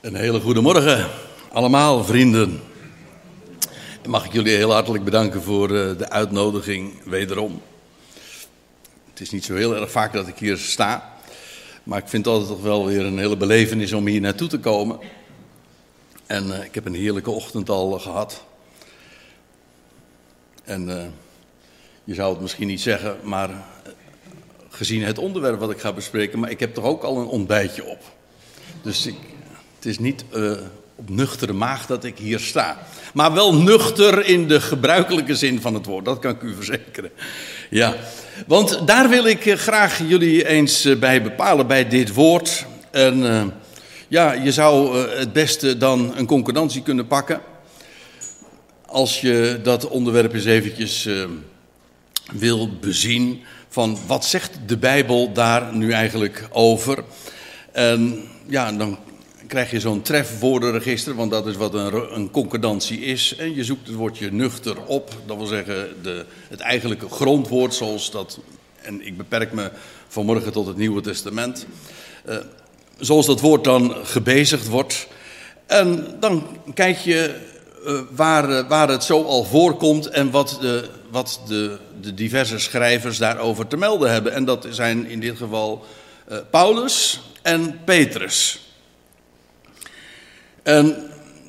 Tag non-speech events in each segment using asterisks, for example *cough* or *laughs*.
Een hele goede morgen, allemaal vrienden. En mag ik jullie heel hartelijk bedanken voor eh, de uitnodiging wederom. Het is niet zo heel erg vaak dat ik hier sta, maar ik vind het altijd toch wel weer een hele belevenis om hier naartoe te komen. En uh, ik heb een heerlijke ochtend al gehad. En uh, je zou het misschien niet zeggen, maar gezien het onderwerp wat ik ga bespreken, maar ik heb toch ook al een ontbijtje op. Dus ik, het is niet uh, op nuchtere maag dat ik hier sta. Maar wel nuchter in de gebruikelijke zin van het woord, dat kan ik u verzekeren. Ja, want daar wil ik uh, graag jullie eens uh, bij bepalen, bij dit woord. En ja, je zou het beste dan een concordantie kunnen pakken. Als je dat onderwerp eens eventjes wil bezien van wat zegt de Bijbel daar nu eigenlijk over. En ja, dan krijg je zo'n trefwoordenregister, want dat is wat een, een, concordantie is. En je zoekt het woordje nuchter op, dat wil zeggen de, het eigenlijke grondwoord zoals dat... En ik beperk me vanmorgen tot het Nieuwe Testament. Uh, zoals dat woord dan gebezigd wordt. En dan kijk je uh, waar, waar het zo al voorkomt en wat de, wat de, de diverse schrijvers daarover te melden hebben. En dat zijn in dit geval Paulus en Petrus. En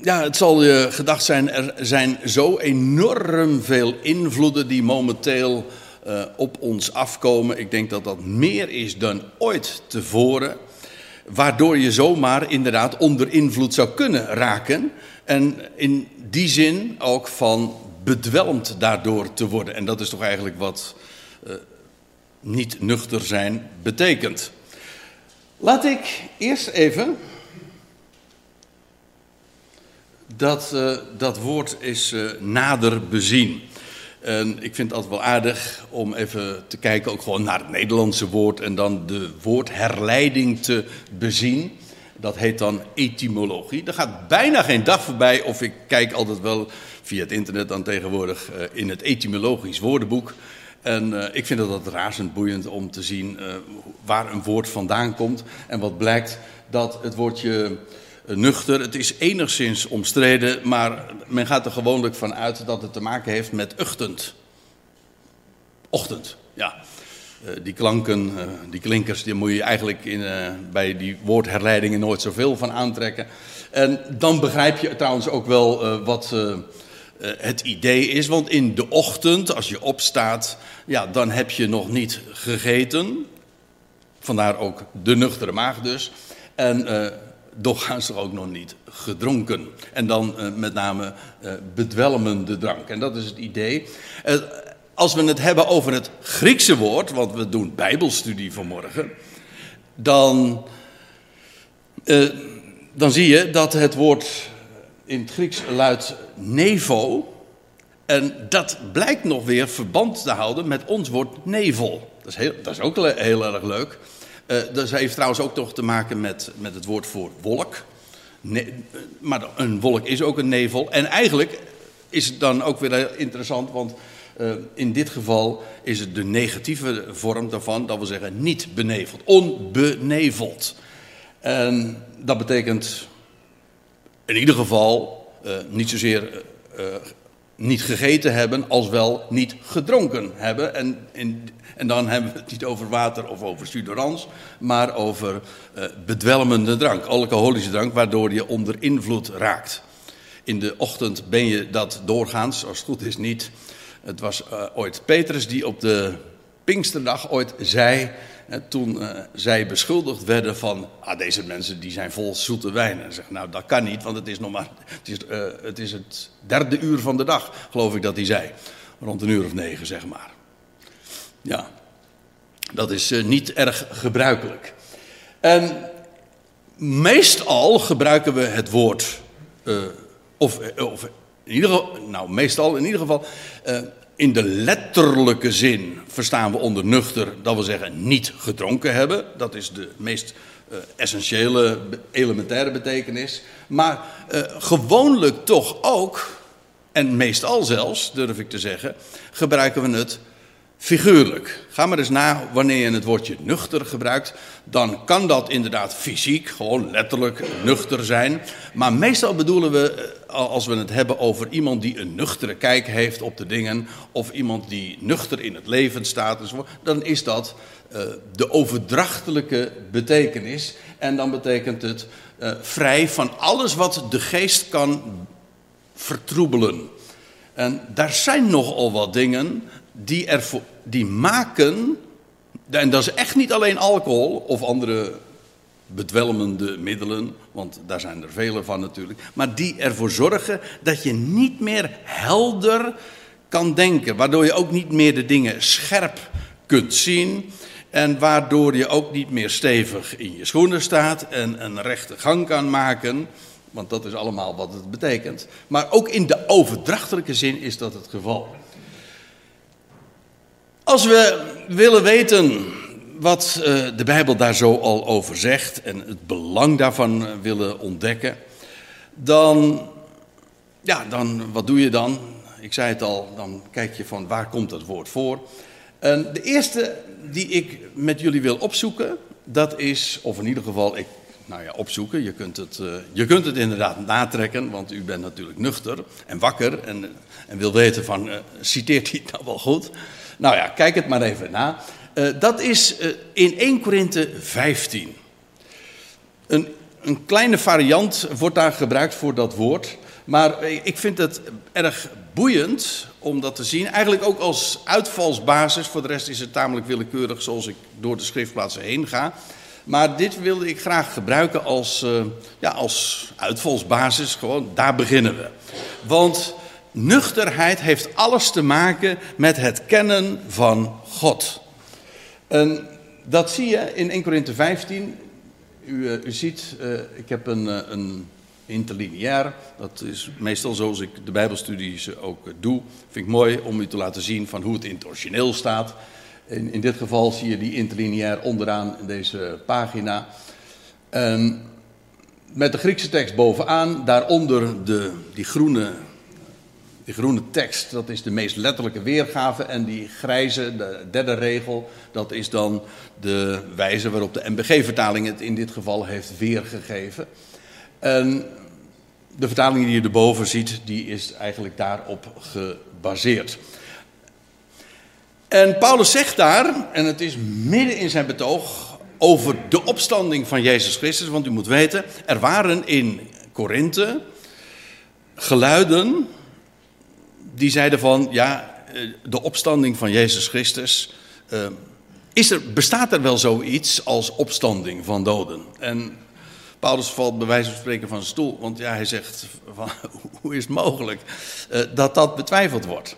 ja, het zal je gedacht zijn, er zijn zo enorm veel invloeden die momenteel uh, op ons afkomen. Ik denk dat dat meer is dan ooit tevoren. Waardoor je zomaar inderdaad onder invloed zou kunnen raken. En in die zin ook van bedwelmd daardoor te worden. En dat is toch eigenlijk wat uh, niet nuchter zijn betekent. Laat ik eerst even dat, uh, dat woord is uh, nader bezien. En ik vind het altijd wel aardig om even te kijken ook gewoon naar het Nederlandse woord en dan de woordherleiding te bezien. Dat heet dan etymologie. Er gaat bijna geen dag voorbij of ik kijk altijd wel via het internet dan tegenwoordig uh, in het etymologisch woordenboek. En ik vind dat dat razend boeiend om te zien waar een woord vandaan komt. En wat blijkt dat het woordje nuchter, het is enigszins omstreden, maar men gaat er gewoonlijk van uit dat het te maken heeft met ochtend. Ochtend, ja. Uh, die klanken, uh, die klinkers, die moet je eigenlijk in, bij die woordherleidingen nooit zoveel van aantrekken. En dan begrijp je trouwens ook wel wat het idee is, want in de ochtend, als je opstaat, ja, dan heb je nog niet gegeten. Vandaar ook de nuchtere maag dus. En doorgaans toch ook nog niet gedronken. En dan uh, met name uh, bedwelmende drank. En dat is het idee. Uh, als we het hebben over het Griekse woord, want we doen Bijbelstudie vanmorgen, dan, dan zie je dat het woord in het Grieks luidt nevo. En dat blijkt nog weer verband te houden met ons woord nevel. Dat is, heel, dat is ook heel erg leuk. Uh, dat heeft trouwens ook toch te maken met, met het woord voor wolk. Maar een wolk is ook een nevel. En eigenlijk is het dan ook weer interessant, want uh, in dit geval is het de negatieve vorm daarvan, dat wil zeggen niet beneveld, onbeneveld. En dat betekent in ieder geval uh, niet zozeer niet gegeten hebben, als wel niet gedronken hebben. En, en dan hebben we het niet over water of over sudorans, maar over uh, bedwelmende drank, alcoholische drank, waardoor je onder invloed raakt. In de ochtend ben je dat doorgaans, als het goed is niet. Het was uh, ooit Petrus die op de Pinksterdag ooit zei, toen uh, zij beschuldigd werden van, ah, deze mensen die zijn vol zoete wijn. En zegt, nou dat kan niet, want het is nog maar, het is, uh, het is het derde uur van de dag, geloof ik dat hij zei. Rond een uur of negen, zeg maar. Ja, dat is uh, niet erg gebruikelijk. En meestal gebruiken we het woord, of, of in ieder geval, nou meestal in ieder geval in de letterlijke zin verstaan we onder nuchter, dat wil zeggen niet gedronken hebben. Dat is de meest uh, essentiële, elementaire betekenis. Maar uh, gewoonlijk toch ook, en meestal zelfs, durf ik te zeggen, gebruiken we het figuurlijk. Ga maar eens na wanneer je het woordje nuchter gebruikt. Dan kan dat inderdaad fysiek, gewoon letterlijk nuchter zijn. Maar meestal bedoelen we, eh, als we het hebben over iemand die een nuchtere kijk heeft op de dingen. of iemand die nuchter in het leven staat, dan is dat uh, de overdrachtelijke betekenis. En dan betekent het uh, vrij van alles wat de geest kan vertroebelen. En daar zijn nogal wat dingen die, ervoor, die maken, en dat is echt niet alleen alcohol of andere bedwelmende middelen, want daar zijn er vele van natuurlijk, maar die ervoor zorgen dat je niet meer helder kan denken, waardoor je ook niet meer de dingen scherp kunt zien en waardoor je ook niet meer stevig in je schoenen staat en een rechte gang kan maken, want dat is allemaal wat het betekent. Maar ook in de overdrachtelijke zin is dat het geval. Als we willen weten wat eh, de Bijbel daar zo al over zegt en het belang daarvan eh, willen ontdekken, dan, ja, dan, wat doe je dan? Ik zei het al, dan kijk je van waar komt dat woord voor. En de eerste die ik met jullie wil opzoeken, dat is, of in ieder geval, ik, nou ja, opzoeken. Je kunt, het, uh, je kunt het inderdaad natrekken, want u bent natuurlijk nuchter en wakker en, en wil weten van, citeert hij het nou wel goed? Nou ja, kijk het maar even na. Uh, dat is uh, in 1 Korinthe 15. Een, een, kleine variant wordt daar gebruikt voor dat woord. Maar ik vind het erg boeiend om dat te zien. Eigenlijk ook als uitvalsbasis. Voor de rest is het tamelijk willekeurig zoals ik door de schriftplaatsen heen ga. Maar dit wilde ik graag gebruiken als, ja, als uitvalsbasis. Gewoon, daar beginnen we. Want nuchterheid heeft alles te maken met het kennen van God. En dat zie je in 1 Korinthe 15. U, ziet, uh, ik heb een, uh, een interlineair. Dat is meestal zoals ik de Bijbelstudies ook doe. Vind ik mooi om u te laten zien van hoe het in het origineel staat. In, in dit geval zie je die interlineair onderaan in deze pagina. En met de Griekse tekst bovenaan, daaronder de, die groene die groene tekst, dat is de meest letterlijke weergave. En die grijze, de derde regel, dat is dan de wijze waarop de MBG-vertaling het in dit geval heeft weergegeven. En de vertaling die je erboven ziet, die is eigenlijk daarop gebaseerd. En Paulus zegt daar, en het is midden in zijn betoog, over de opstanding van Jezus Christus. Want u moet weten, er waren in Korinthe geluiden die zeiden van, ja, eh, de opstanding van Jezus Christus, uh, is er, bestaat er wel zoiets als opstanding van doden? En Paulus valt bij wijze van spreken van zijn stoel, want ja, hij zegt, *laughs* van, hoe is het mogelijk uh, dat dat betwijfeld wordt?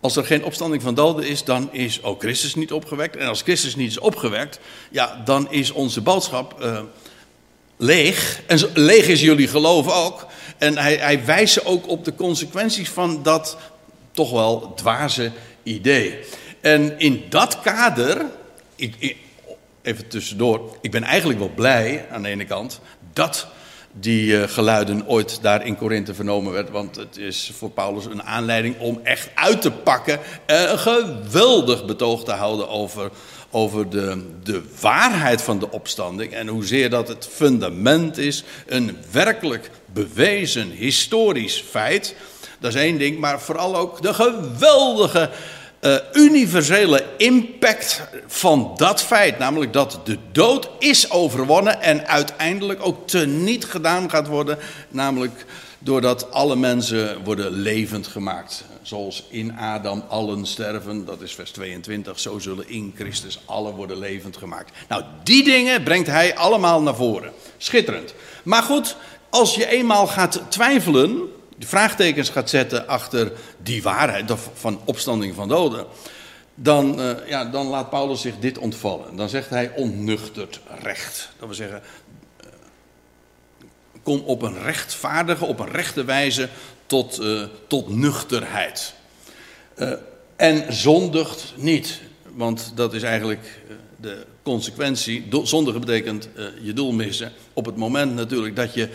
Als er geen opstanding van doden is, dan is ook Christus niet opgewekt. En als Christus niet is opgewekt, ja, dan is onze boodschap leeg. En leeg is jullie geloof ook. En hij, hij wijst ook op de consequenties van dat toch wel dwaze idee. En in dat kader, ik, even tussendoor, ik ben eigenlijk wel blij aan de ene kant dat die uh, geluiden ooit daar in Korinthe vernomen werd. Want het is voor Paulus een aanleiding om echt uit te pakken. en een geweldig betoog te houden over, over de, de waarheid van de opstanding. En hoezeer dat het fundament is. Een werkelijk bewezen historisch feit. Dat is één ding, maar vooral ook de geweldige uh, universele impact van dat feit. Namelijk dat de dood is overwonnen en uiteindelijk ook teniet gedaan gaat worden. Namelijk doordat alle mensen worden levend gemaakt. Zoals in Adam allen sterven, dat is vers 22, zo zullen in Christus alle worden levend gemaakt. Nou, die dingen brengt hij allemaal naar voren. Schitterend. Maar goed, als je eenmaal gaat twijfelen, vraagtekens gaat zetten achter die waarheid van opstanding van doden, dan, uh, ja, dan laat Paulus zich dit ontvallen. Dan zegt hij onnuchterd recht. Dat wil zeggen, uh, kom op een rechtvaardige, op een rechte wijze tot, uh, tot nuchterheid. en zondigt niet, want dat is eigenlijk de consequentie. Zondigen betekent je doel missen. Op het moment natuurlijk dat je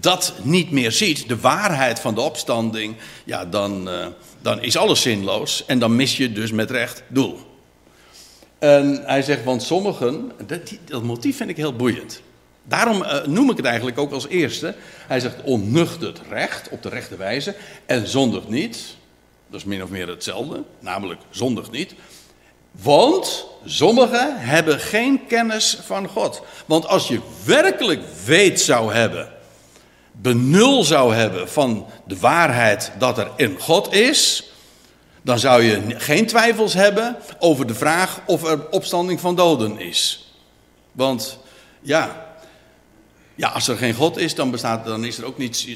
dat niet meer ziet, de waarheid van de opstanding, ja, dan, uh, dan is alles zinloos en dan mis je dus met recht doel. En hij zegt, want sommigen, dat, dat motief vind ik heel boeiend. Daarom noem ik het eigenlijk ook als eerste. Hij zegt onnuchtert recht, op de rechte wijze, en zondigt niet. Dat is min of meer hetzelfde, namelijk zondigt niet. Want sommigen hebben geen kennis van God. Want als je werkelijk weet zou hebben, benul zou hebben van de waarheid dat er in God is, dan zou je geen twijfels hebben over de vraag of er opstanding van doden is. Want ja, ja als er geen God is, dan, bestaat, dan is er ook niets.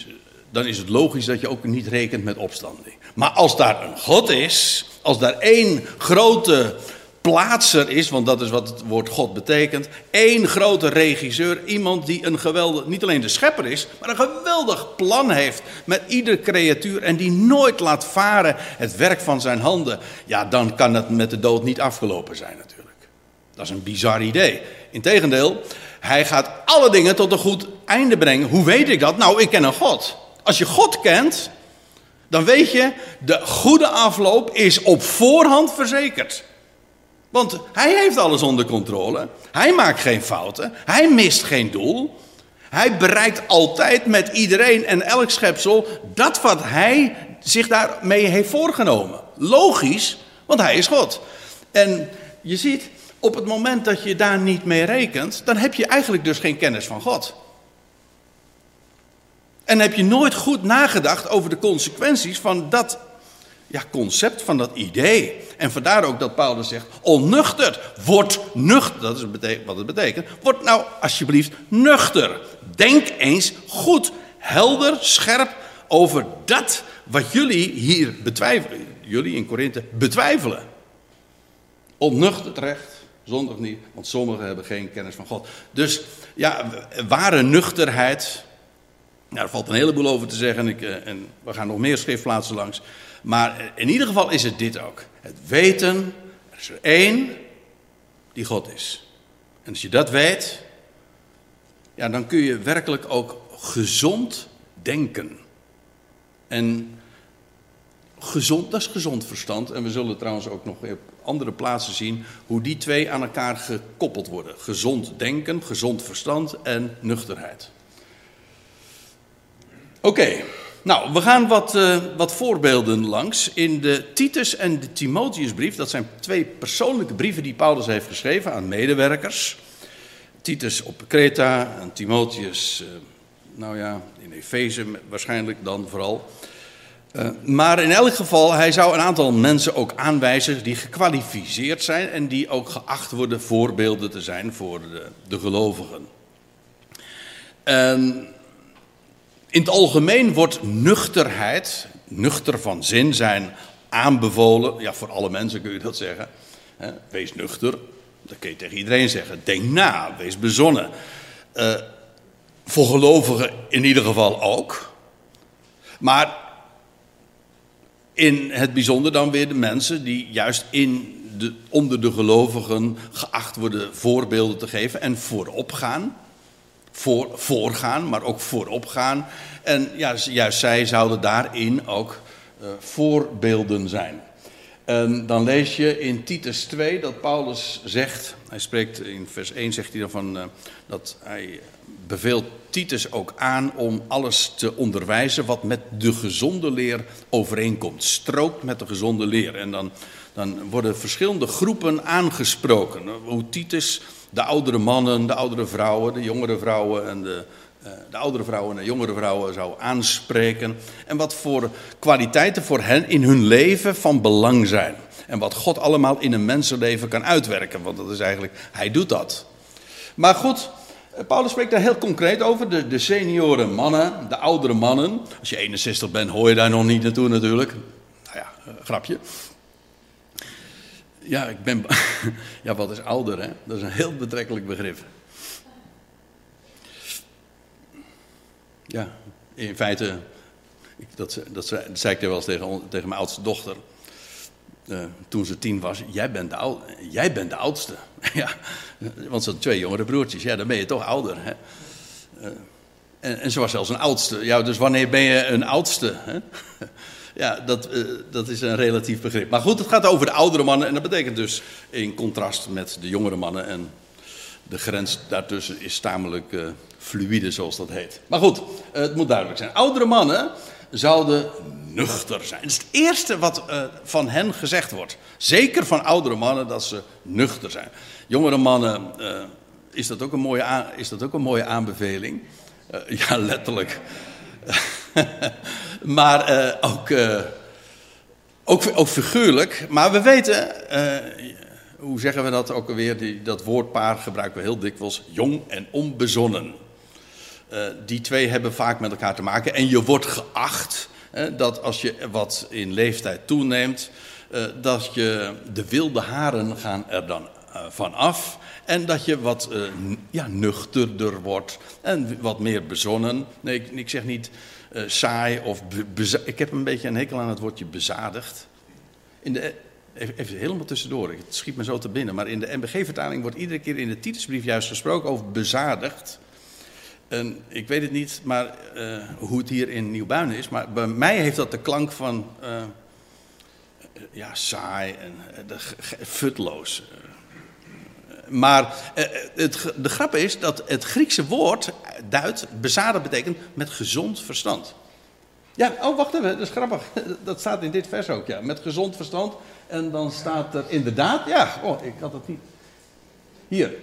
Dan is het logisch dat je ook niet rekent met opstanding. Maar als daar een God is, als daar één grote plaatser is, want dat is wat het woord God betekent. één grote regisseur, iemand die een geweldig, niet alleen de schepper is, maar een geweldig plan heeft met ieder creatuur en die nooit laat varen het werk van zijn handen. Ja, dan kan het met de dood niet afgelopen zijn natuurlijk. Dat is een bizar idee. Integendeel, hij gaat alle dingen tot een goed einde brengen. Hoe weet ik dat? Nou, ik ken een God. Als je God kent, dan weet je, de goede afloop is op voorhand verzekerd. Want hij heeft alles onder controle. Hij maakt geen fouten. Hij mist geen doel. Hij bereikt altijd met iedereen en elk schepsel dat wat hij zich daarmee heeft voorgenomen. Logisch, want hij is God. En je ziet, op het moment dat je daar niet mee rekent, dan heb je eigenlijk dus geen kennis van God. En heb je nooit goed nagedacht over de consequenties van dat ja, concept, van dat idee. En vandaar ook dat Paulus zegt, onnuchter, word nuchter, dat is wat het betekent. Word nou alsjeblieft nuchter. Denk eens goed, helder, scherp over dat wat jullie hier betwijfelen. Jullie in Korinthe betwijfelen. Onnuchterd recht, zondig niet, want sommigen hebben geen kennis van God. Dus ja, ware nuchterheid, nou, er valt een heleboel over te zeggen en, ik, eh, en we gaan nog meer schriftplaatsen langs. Maar in ieder geval is het dit ook. Het weten, er is er één die God is. En als je dat weet, ja, dan kun je werkelijk ook gezond denken. En gezond, dat is gezond verstand. En we zullen trouwens ook nog op andere plaatsen zien hoe die twee aan elkaar gekoppeld worden. Gezond denken, gezond verstand en nuchterheid. Oké. Nou, we gaan wat, uh, wat voorbeelden langs. In de Titus en de Timotheusbrief, dat zijn twee persoonlijke brieven die Paulus heeft geschreven aan medewerkers. Titus op Kreta en Timotheus, uh, nou ja, in Efeze waarschijnlijk dan vooral. Uh, maar in elk geval, hij zou een aantal mensen ook aanwijzen die gekwalificeerd zijn en die ook geacht worden voorbeelden te zijn voor de, de gelovigen. En in het algemeen wordt nuchterheid, nuchter van zin zijn, aanbevolen. Ja, voor alle mensen kun je dat zeggen. Wees nuchter, dat kun je tegen iedereen zeggen. Denk na, wees bezonnen. Uh, voor gelovigen in ieder geval ook. Maar in het bijzonder dan weer de mensen die juist in de, onder de gelovigen geacht worden voorbeelden te geven en voorop gaan voor, voorgaan, maar ook voorop gaan. En ja, juist zij zouden daarin ook uh, voorbeelden zijn. Dan lees je in Titus 2 dat Paulus zegt, hij spreekt in vers 1 zegt hij dan van, uh, dat hij beveelt Titus ook aan om alles te onderwijzen wat met de gezonde leer overeenkomt. Strookt met de gezonde leer. En dan, dan worden verschillende groepen aangesproken. Hoe Titus de oudere mannen, de oudere vrouwen, de jongere vrouwen en de, uh, de oudere vrouwen en jongere vrouwen zou aanspreken. En wat voor kwaliteiten voor hen in hun leven van belang zijn. En wat God allemaal in een mensenleven kan uitwerken. Want dat is eigenlijk, hij doet dat. Maar goed, eh, Paulus spreekt daar heel concreet over. De, de senioren mannen, de oudere mannen. Als je 61 bent, hoor je daar nog niet naartoe natuurlijk. Nou ja, uh, grapje. Ja, ik ben. *laughs* Ja, wat is ouder, hè? Dat is een heel betrekkelijk begrip. Ja, in feite. Dat, dat, zei ik wel eens tegen, tegen mijn oudste dochter. Uh, toen ze tien was. Jij bent de, oud, jij bent de oudste. *laughs* ja, want ze had twee jongere broertjes. Ja, dan ben je toch ouder. Hè? Uh, En, en ze was zelfs een oudste. Ja, dus wanneer ben je een oudste? Hè? *laughs* Ja, dat, uh, dat is een relatief begrip. Maar goed, het gaat over de oudere mannen. En dat betekent dus in contrast met de jongere mannen. En de grens daartussen is tamelijk uh, fluïde, zoals dat heet. Maar goed, uh, het moet duidelijk zijn. Oudere mannen zouden nuchter zijn. Het is het eerste wat van hen gezegd wordt. Zeker van oudere mannen dat ze nuchter zijn. Jongere mannen, is, dat ook een mooie is dat ook een mooie aanbeveling? ja, letterlijk. *laughs* maar uh, ook, uh, ook, ook figuurlijk. Maar we weten, uh, hoe zeggen we dat ook alweer? Die, dat woordpaar gebruiken we heel dikwijls: jong en onbezonnen. die twee hebben vaak met elkaar te maken. En je wordt geacht dat als je wat in leeftijd toeneemt, dat je de wilde haren gaan er dan van af. En dat je wat ja, nuchterder wordt en wat meer bezonnen. Nee, ik zeg niet uh, saai of ik heb een beetje een hekel aan het woordje bezadigd. In de, even, helemaal tussendoor, het schiet me zo te binnen. Maar in de MBG-vertaling wordt iedere keer in de Titusbrief juist gesproken over bezadigd. En ik weet het niet maar, uh, hoe het hier in Nieuwbuinen is, maar bij mij heeft dat de klank van uh, ja, saai en futloos maar eh, het, de grap is dat het Griekse woord duidt, bezaden betekent met gezond verstand. Ja, oh wacht even, dat is grappig. *laughs* Dat staat in dit vers ook, ja. Met gezond verstand. En dan staat er inderdaad, ja, oh, ik had het niet. Hier,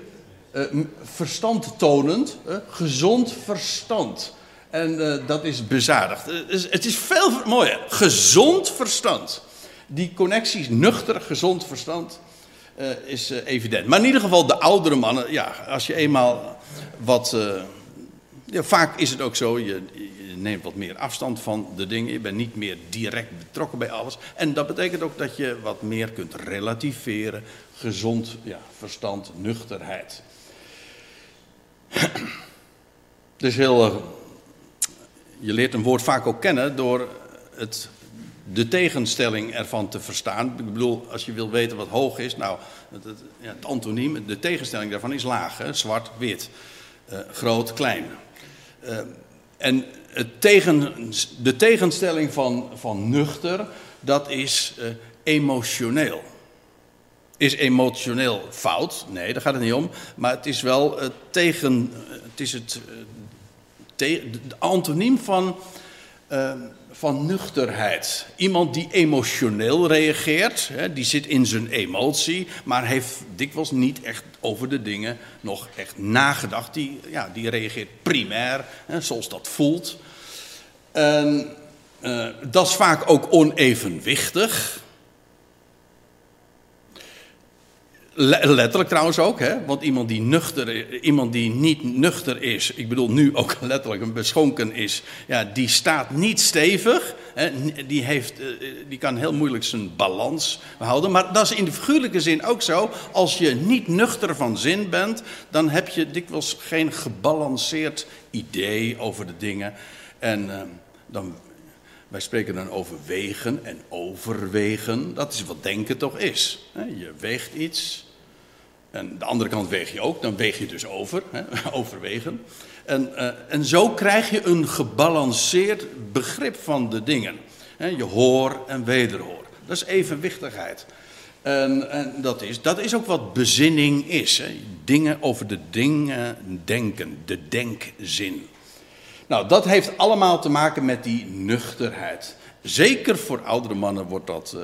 verstand tonend, gezond verstand. En dat is bezadigd. het is veel mooier. Gezond verstand. Die connecties, nuchter, gezond verstand uh, is uh, evident. Maar in ieder geval de oudere mannen, ja, als je eenmaal wat. Uh, ja, vaak is het ook zo, je, je, neemt wat meer afstand van de dingen. Je bent niet meer direct betrokken bij alles. En dat betekent ook dat je wat meer kunt relativeren. Gezond ja, verstand, nuchterheid. Dus heel. je leert een woord vaak ook kennen door het de tegenstelling ervan te verstaan. Ik bedoel, als je wil weten wat hoog is, nou, het, het, ja, het antoniem, de tegenstelling daarvan is laag, zwart, wit, uh, groot, klein. Uh, en het tegen, de tegenstelling van, van nuchter, dat is uh, emotioneel. Is emotioneel fout? Nee, daar gaat het niet om. Maar het is wel het tegen. Het is het. Te, de antoniem van van nuchterheid. Iemand die emotioneel reageert, hè, die zit in zijn emotie, maar heeft dikwijls niet echt over de dingen nog echt nagedacht. Die, ja, die reageert primair, hè, zoals dat voelt. En, uh, dat is vaak ook onevenwichtig. Letterlijk trouwens ook, hè? want iemand die, nuchter, iemand die niet nuchter is, ik bedoel nu ook *laughs* letterlijk een beschonken is, ja, die staat niet stevig. Hè? Die, heeft, eh, die kan heel moeilijk zijn balans houden. Maar dat is in de figuurlijke zin ook zo. Als je niet nuchter van zin bent, dan heb je dikwijls geen gebalanceerd idee over de dingen. En uh, dan, wij spreken dan over wegen en overwegen. Dat is wat denken toch is. Je weegt iets en de andere kant weeg je ook, dan weeg je dus over, hè, *laughs* overwegen. En, uh, en zo krijg je een gebalanceerd begrip van de dingen. Hè, je hoor en wederhoor. Dat is evenwichtigheid. En, en dat, is, dat is ook wat bezinning is. Hè. Dingen over de dingen denken, de denkzin. Nou, dat heeft allemaal te maken met die nuchterheid. Zeker voor oudere mannen wordt dat, uh,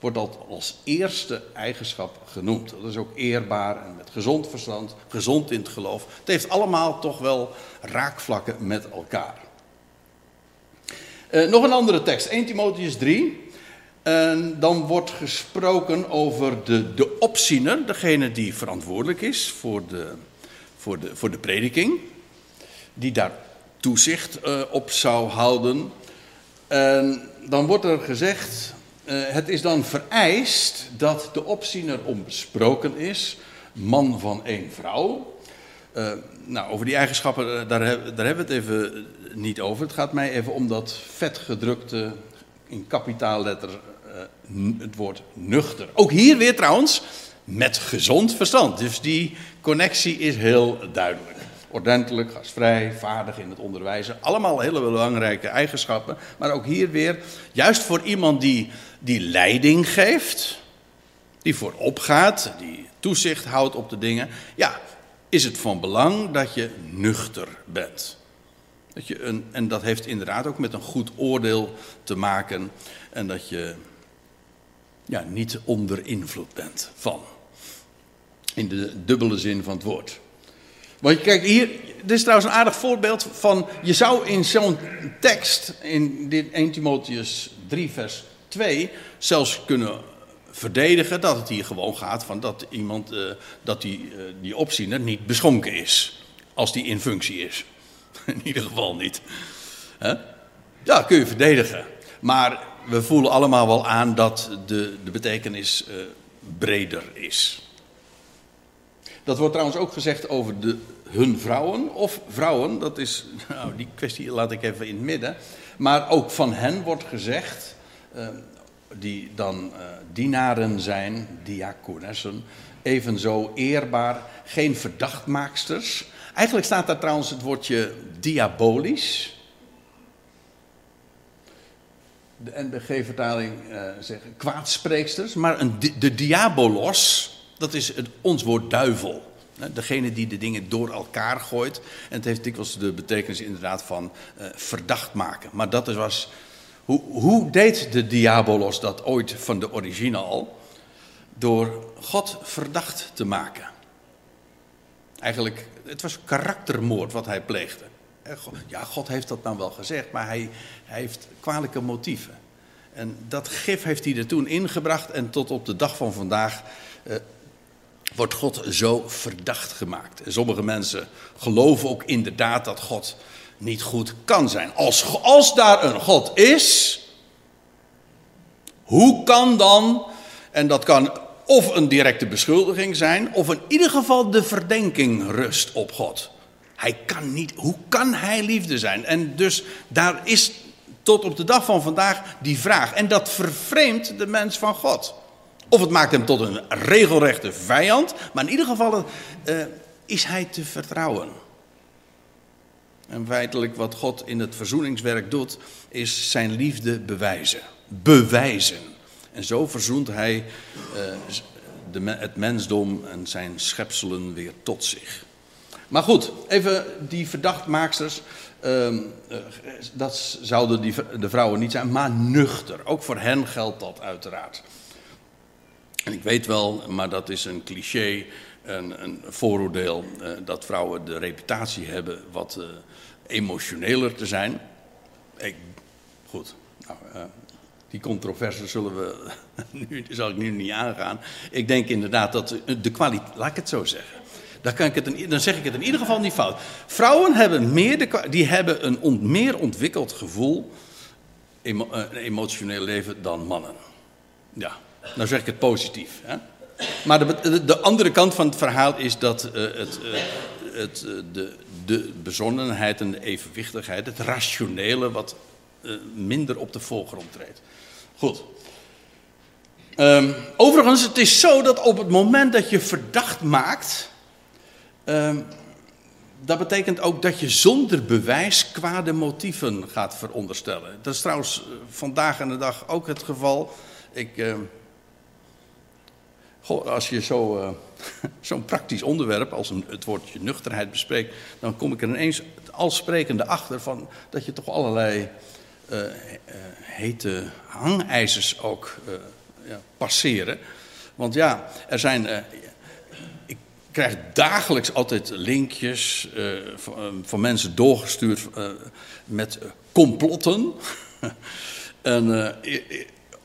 wordt dat als eerste eigenschap genoemd. Dat is ook eerbaar en met gezond verstand, gezond in het geloof. Het heeft allemaal toch wel raakvlakken met elkaar. Uh, nog een andere tekst, 1 Timotheus 3. En dan wordt gesproken over de, de opziener, degene die verantwoordelijk is voor de, voor de, voor de prediking. Die daar toezicht uh, op zou houden. En dan wordt er gezegd het is dan vereist dat de opziener onbesproken is, man van één vrouw. Uh, nou, over die eigenschappen, uh, daar, daar, hebben we het even niet over. Het gaat mij even om dat vetgedrukte, in kapitaalletter, het woord nuchter. Ook hier weer trouwens, met gezond verstand. Dus die connectie is heel duidelijk. Ordentelijk, gastvrij, vaardig in het onderwijzen. Allemaal hele belangrijke eigenschappen. Maar ook hier weer, juist voor iemand die, die leiding geeft, die voorop gaat, die toezicht houdt op de dingen. Ja, is het van belang dat je nuchter bent. Dat je een, en dat heeft inderdaad ook met een goed oordeel te maken. En dat je ja, niet onder invloed bent van. In de dubbele zin van het woord. Want kijk, hier, dit is trouwens een aardig voorbeeld van. Je zou in zo'n tekst, in dit 1 Timotheus 3, vers 2, zelfs kunnen verdedigen dat het hier gewoon gaat van dat iemand, uh, dat die, uh, die opziener niet beschonken is. Als die in functie is. *laughs* In ieder geval niet. Ja, kun je verdedigen. Maar we voelen allemaal wel aan dat de, de betekenis uh, breder is. Dat wordt trouwens ook gezegd over de, hun vrouwen of vrouwen. Dat is, *laughs* nou, die kwestie laat ik even in het midden. Maar ook van hen wordt gezegd, uh, die dan uh, dienaren zijn, diakonessen, evenzo eerbaar, geen verdachtmaaksters. Eigenlijk staat daar trouwens het woordje diabolisch. De NBG-vertaling uh, zegt kwaadspreeksters, maar een, de diabolos, dat is het, ons woord duivel. Degene die de dingen door elkaar gooit. En het heeft dikwijls de betekenis inderdaad van uh, verdacht maken. Maar dat was. Hoe, hoe, deed de diabolos dat ooit van de origine al? Door God verdacht te maken. Eigenlijk, het was karaktermoord wat hij pleegde. Ja, God heeft dat nou wel gezegd, maar hij, hij heeft kwalijke motieven. En dat gif heeft hij er toen ingebracht en tot op de dag van vandaag uh, wordt God zo verdacht gemaakt. En sommige mensen geloven ook inderdaad dat God niet goed kan zijn. Als, als daar een God is, hoe kan dan, en dat kan of een directe beschuldiging zijn, of in ieder geval de verdenking rust op God. Hij kan niet, hoe kan hij liefde zijn? En dus daar is tot op de dag van vandaag die vraag. En dat vervreemdt de mens van God. Of het maakt hem tot een regelrechte vijand, maar in ieder geval uh, is hij te vertrouwen. En feitelijk wat God in het verzoeningswerk doet, is zijn liefde bewijzen. Bewijzen. En zo verzoent hij uh, de, het mensdom en zijn schepselen weer tot zich. Maar goed, even die verdachtmaaksters. Uh, dat zouden die, de vrouwen niet zijn, maar nuchter. Ook voor hen geldt dat uiteraard. En ik weet wel, maar dat is een cliché, een, een vooroordeel, uh, dat vrouwen de reputatie hebben wat uh, emotioneler te zijn. Ik, goed, nou, uh, die controverse zullen we, *laughs* nu, zal ik nu niet aangaan. Ik denk inderdaad dat de kwaliteit, laat ik het zo zeggen. Dan, kan ik het dan zeg ik het in ieder geval niet fout. Vrouwen hebben meer, de, die hebben een meer ontwikkeld gevoel, een emotioneel leven, dan mannen. Ja, nou zeg ik het positief. Hè? Maar de, de, de, andere kant van het verhaal is dat uh, het, uh, het, uh, de, de bezonnenheid en de evenwichtigheid, het rationele, wat minder op de voorgrond treedt. Goed. Um, overigens, het is zo dat op het moment dat je verdacht maakt, um, dat betekent ook dat je zonder bewijs kwade motieven gaat veronderstellen. Dat is trouwens vandaag aan de dag ook het geval. Ik, uh, als je zo, uh, *laughs* zo'n praktisch onderwerp als een, het woordje nuchterheid bespreekt, dan kom ik er ineens al sprekende achter van dat je toch allerlei uh, hete hangijzers ook ja, passeren. Want ja, er zijn krijg dagelijks altijd linkjes van, van, mensen doorgestuurd met complotten. *laughs* en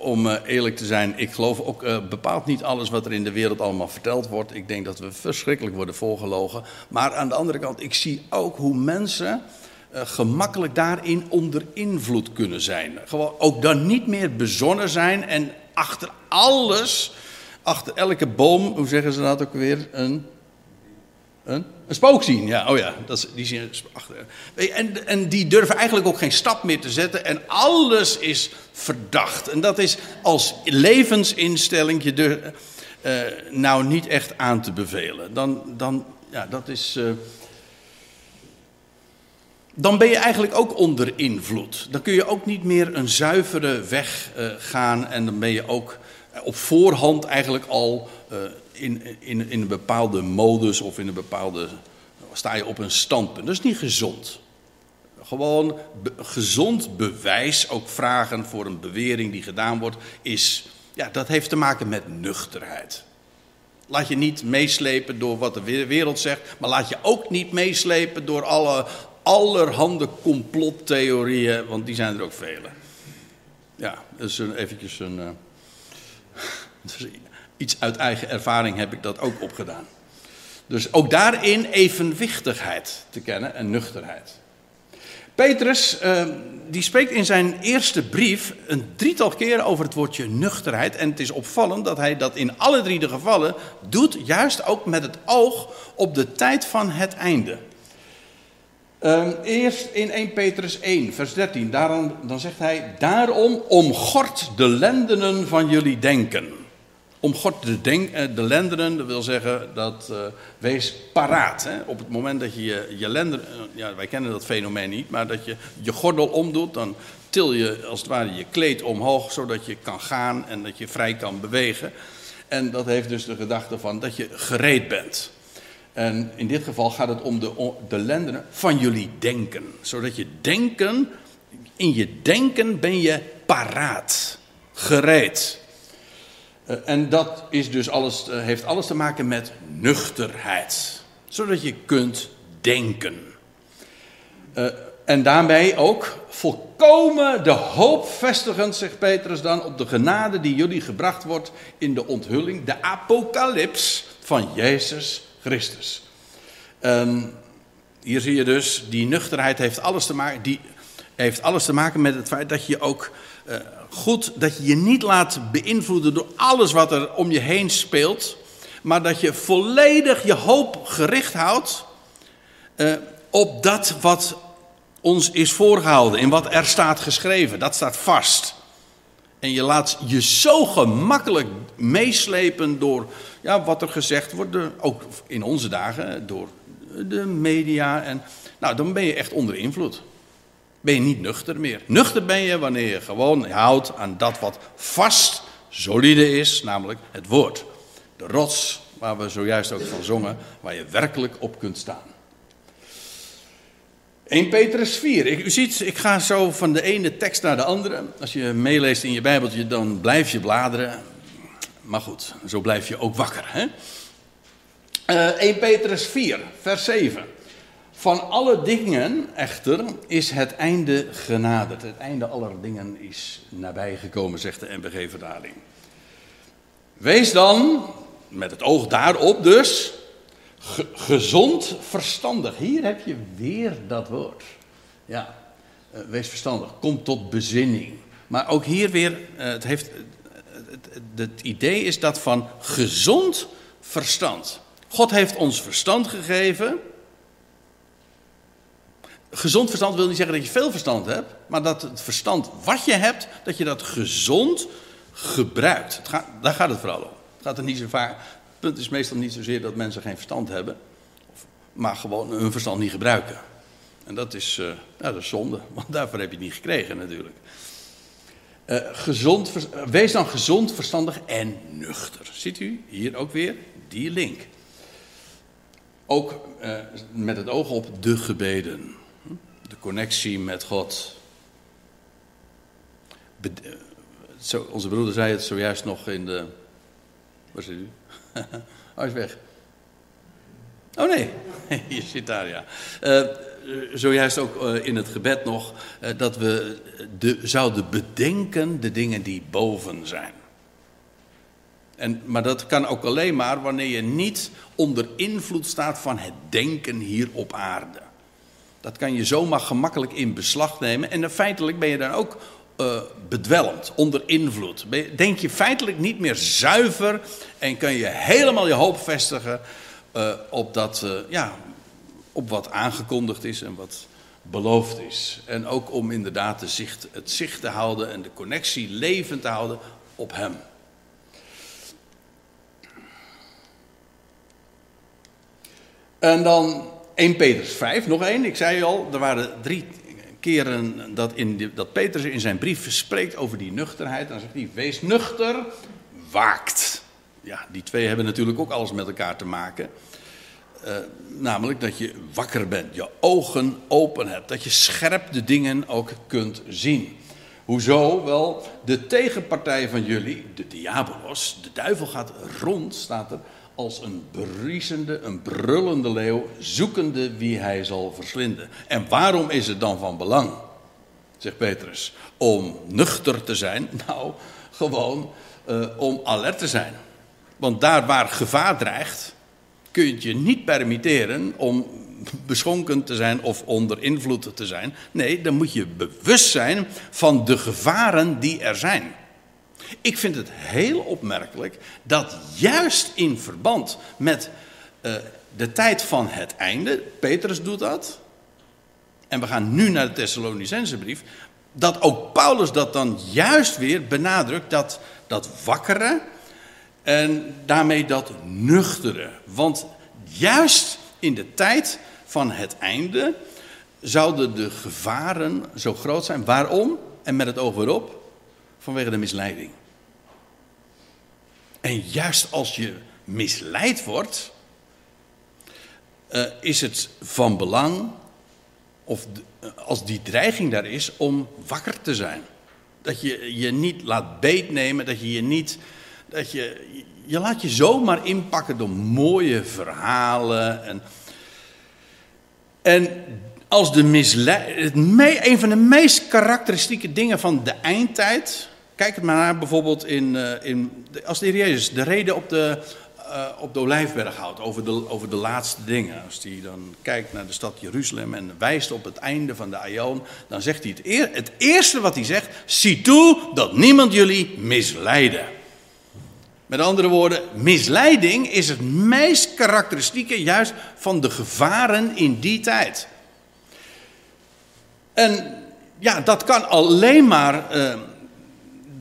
om eerlijk te zijn, ik geloof ook bepaald niet alles wat er in de wereld allemaal verteld wordt. Ik denk dat we verschrikkelijk worden voorgelogen. Maar aan de andere kant, ik zie ook hoe mensen gemakkelijk daarin onder invloed kunnen zijn. Gewoon ook dan niet meer bezonnen zijn en achter alles achter elke boom, hoe zeggen ze dat ook weer? Een een, een spook zien, ja. Oh ja, dat die zien achter. En, en die durven eigenlijk ook geen stap meer te zetten. En alles is verdacht. En dat is als levensinstelling je uh, nou niet echt aan te bevelen. Dan, dan ja, dat is. Uh, dan ben je eigenlijk ook onder invloed. Dan kun je ook niet meer een zuivere weg uh, gaan en dan ben je ook op voorhand eigenlijk al in, in, in een bepaalde modus of in een bepaalde. sta je op een standpunt. Dat is niet gezond. Gewoon gezond bewijs, ook vragen voor een bewering die gedaan wordt, is. Ja, dat heeft te maken met nuchterheid. Laat je niet meeslepen door wat de wereld zegt, maar laat je ook niet meeslepen door alle allerhande complottheorieën, want die zijn er ook vele. Ja, dus een, eventjes een. *laughs* Uh, iets uit eigen ervaring heb ik dat ook opgedaan. Dus ook daarin evenwichtigheid te kennen en nuchterheid. Petrus, uh, die spreekt in zijn eerste brief een drietal keren over het woordje nuchterheid. En het is opvallend dat hij dat in alle drie de gevallen doet, juist ook met het oog op de tijd van het einde. Uh, eerst in 1 Petrus 1, vers 13. Daarom, dan zegt hij: Daarom omgort de lendenen van jullie denken. De, denk, eh, de lendenen, dat wil zeggen dat uh, wees paraat. Hè? Op het moment dat je je, je lenderen, uh, ja, wij kennen dat fenomeen niet, maar dat je je gordel omdoet, dan til je als het ware je kleed omhoog, zodat je kan gaan en dat je vrij kan bewegen. En dat heeft dus de gedachte van dat je gereed bent. En in dit geval gaat het om de, de van jullie denken. Zodat je denken, in je denken ben je paraat, gereed. Uh, en dat is dus alles, uh, heeft alles te maken met nuchterheid. Zodat je kunt denken. Uh, en daarbij ook volkomen de hoop vestigend, zegt Petrus dan, op de genade die jullie gebracht wordt in de onthulling, de apocalyps van Jezus Christus. Um, hier zie je dus, die nuchterheid heeft alles te maken, die heeft alles te maken met het feit dat je ook goed, dat je je niet laat beïnvloeden door alles wat er om je heen speelt, maar dat je volledig je hoop gericht houdt uh, op dat wat ons is voorgehouden, in wat er staat geschreven. Dat staat vast. En je laat je zo gemakkelijk meeslepen door ja, wat er gezegd wordt, ook in onze dagen, door de media. En, nou, dan ben je echt onder invloed. Ben je niet nuchter meer. Nuchter ben je wanneer je gewoon houdt aan dat wat vast, solide is, namelijk het woord. De rots, waar we zojuist ook van zongen, waar je werkelijk op kunt staan. 1 Petrus 4. Ik, u ziet, ik ga zo van de ene tekst naar de andere. Als je meeleest in je Bijbeltje, dan blijf je bladeren. Maar goed, zo blijf je ook wakker. Hè? Uh, 1 Petrus 4, vers 7. Van alle dingen echter is het einde genaderd. Het einde aller dingen is nabijgekomen, zegt de NBG-vertaling. Wees dan, met het oog daarop dus, ge gezond verstandig. Hier heb je weer dat woord. Ja, uh, wees verstandig. Kom tot bezinning. Maar ook hier weer, uh, het, heeft, het, het idee is dat van gezond verstand. God heeft ons verstand gegeven. Gezond verstand wil niet zeggen dat je veel verstand hebt, maar dat het verstand wat je hebt, dat je dat gezond gebruikt. Gaat, daar gaat het vooral om. Het gaat er niet zo vaak. Het punt is meestal niet zozeer dat mensen geen verstand hebben, maar gewoon hun verstand niet gebruiken. En dat is, uh, dat is zonde, *laughs* want daarvoor heb je het niet gekregen natuurlijk. Uh, gezond, wees dan gezond, verstandig en nuchter. Ziet u hier ook weer die link. Ook met het oog op de gebeden. De connectie met God. Zo, onze broeder zei het zojuist nog in de. Waar zit u? Hij *laughs* is weg. Oh nee, *laughs* je zit daar ja. Uh, zojuist ook uh, in het gebed nog uh, dat we de, zouden bedenken de dingen die boven zijn. En, maar dat kan ook alleen maar wanneer je niet onder invloed staat van het denken hier op aarde. Dat kan je zomaar gemakkelijk in beslag nemen. En feitelijk ben je dan ook uh, bedwelmd, onder invloed. Denk je feitelijk niet meer zuiver en kan je helemaal je hoop vestigen uh, op, dat, uh, ja, op wat aangekondigd is en wat beloofd is. En ook om inderdaad de zicht, het zicht te houden en de connectie levend te houden op Hem. En dan 1 Petrus 5, nog één. Ik zei al, er waren drie keren dat, in dat Petrus in zijn brief spreekt over die nuchterheid. Dan zegt hij, wees nuchter, waakt. Ja, die twee hebben natuurlijk ook alles met elkaar te maken. Uh, namelijk dat je wakker bent, je ogen open hebt, dat je scherp de dingen ook kunt zien. Hoezo? Wel, de tegenpartij van jullie, de diabolos, de duivel gaat rond, staat er, als een briesende, een brullende leeuw, zoekende wie hij zal verslinden. En waarom is het dan van belang, zegt Petrus, om nuchter te zijn? *laughs* Nou, gewoon uh, om alert te zijn. Want daar waar gevaar dreigt, kun je het je niet permitteren om beschonken te zijn of onder invloed te zijn. Nee, dan moet je bewust zijn van de gevaren die er zijn. Ik vind het heel opmerkelijk dat juist in verband met uh, de tijd van het einde, Petrus doet dat, en we gaan nu naar de Thessalonicense brief, dat ook Paulus dat dan juist weer benadrukt, dat, dat wakkere en daarmee dat nuchtere. Want juist in de tijd van het einde zouden de gevaren zo groot zijn. Waarom? En met het oog erop? Vanwege de misleiding. En juist als je misleid wordt, uh, is het van belang, of de, als die dreiging daar is, om wakker te zijn. Dat je je niet laat beetnemen, dat je je niet. Dat je, je laat je zomaar inpakken door mooie verhalen. En, en als de misleid. Een van de meest karakteristieke dingen van de eindtijd. Kijk het maar naar bijvoorbeeld in, uh, in als de Heer Jezus de reden op de, uh, op de Olijfberg houdt over de, over de laatste dingen. Als hij dan kijkt naar de stad Jeruzalem en wijst op het einde van de Aion, dan zegt hij het, eer, het eerste wat hij zegt: zie toe dat niemand jullie misleiden. Met andere woorden, misleiding is het meest karakteristieke juist van de gevaren in die tijd. En ja, dat kan alleen maar. Uh,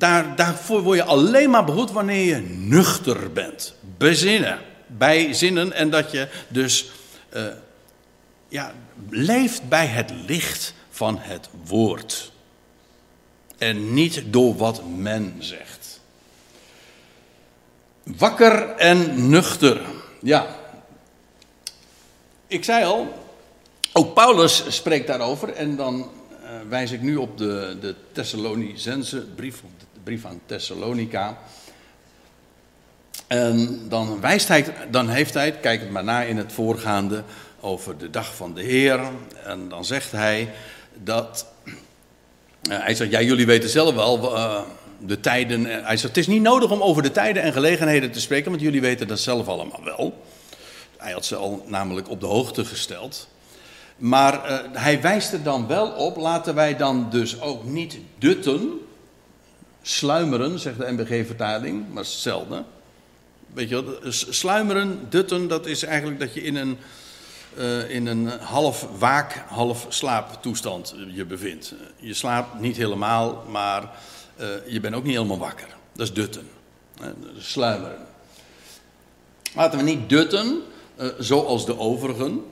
daar, daarvoor word je alleen maar behoed wanneer je nuchter bent. Bezinnen. Bijzinnen. En dat je dus uh, ja, leeft bij het licht van het woord. En niet door wat men zegt. Wakker en nuchter. Ja. Ik zei al, ook Paulus spreekt daarover. En dan uh, wijs ik nu op de, de Thessalonicense brief, brief aan Thessalonica. En dan wijst dan heeft hij, kijk het maar na in het voorgaande, over de dag van de Heer. En dan zegt hij dat. Uh, hij zegt, ja, jullie weten zelf wel uh, de tijden. Hij zegt, het is niet nodig om over de tijden en gelegenheden te spreken, want jullie weten dat zelf allemaal wel. Hij had ze al namelijk op de hoogte gesteld. Maar hij wijst er dan wel op, laten wij dan dus ook niet dutten sluimeren, zegt de MBG-vertaling, maar zelden. Weet je wat, sluimeren, dutten, dat is eigenlijk dat je in een, uh, in een half waak, half slaaptoestand je bevindt. Je slaapt niet helemaal, maar uh, je bent ook niet helemaal wakker. Dat is dutten. Sluimeren. Laten we niet dutten, zoals de overigen.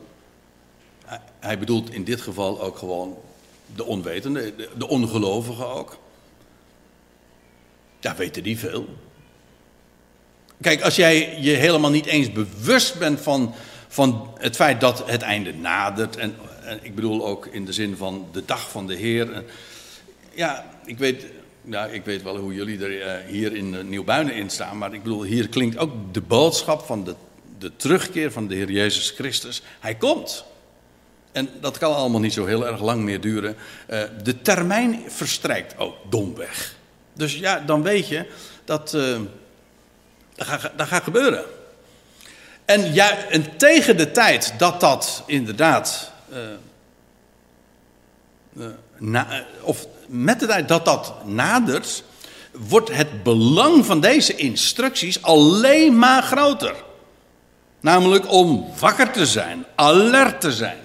Hij bedoelt in dit geval ook gewoon de onwetenden, de ongelovigen ook. Ja, weten die veel. Kijk, als jij je helemaal niet eens bewust bent van, van het feit dat het einde nadert. En, en ik bedoel ook in de zin van de dag van de Heer. Ja, ik weet, ja, ik weet wel hoe jullie er uh, hier in Nieuwbuinen in staan. Maar ik bedoel, hier klinkt ook de boodschap van de, de terugkeer van de Heer Jezus Christus. Hij komt. En dat kan allemaal niet zo heel erg lang meer duren. De termijn verstrijkt ook domweg. Dus ja, dan weet je dat uh, dat, gaat, gaat gebeuren. En, ja, en tegen de tijd dat dat inderdaad. Uh, na, of met de tijd dat dat nadert, wordt het belang van deze instructies alleen maar groter. Namelijk om wakker te zijn, alert te zijn.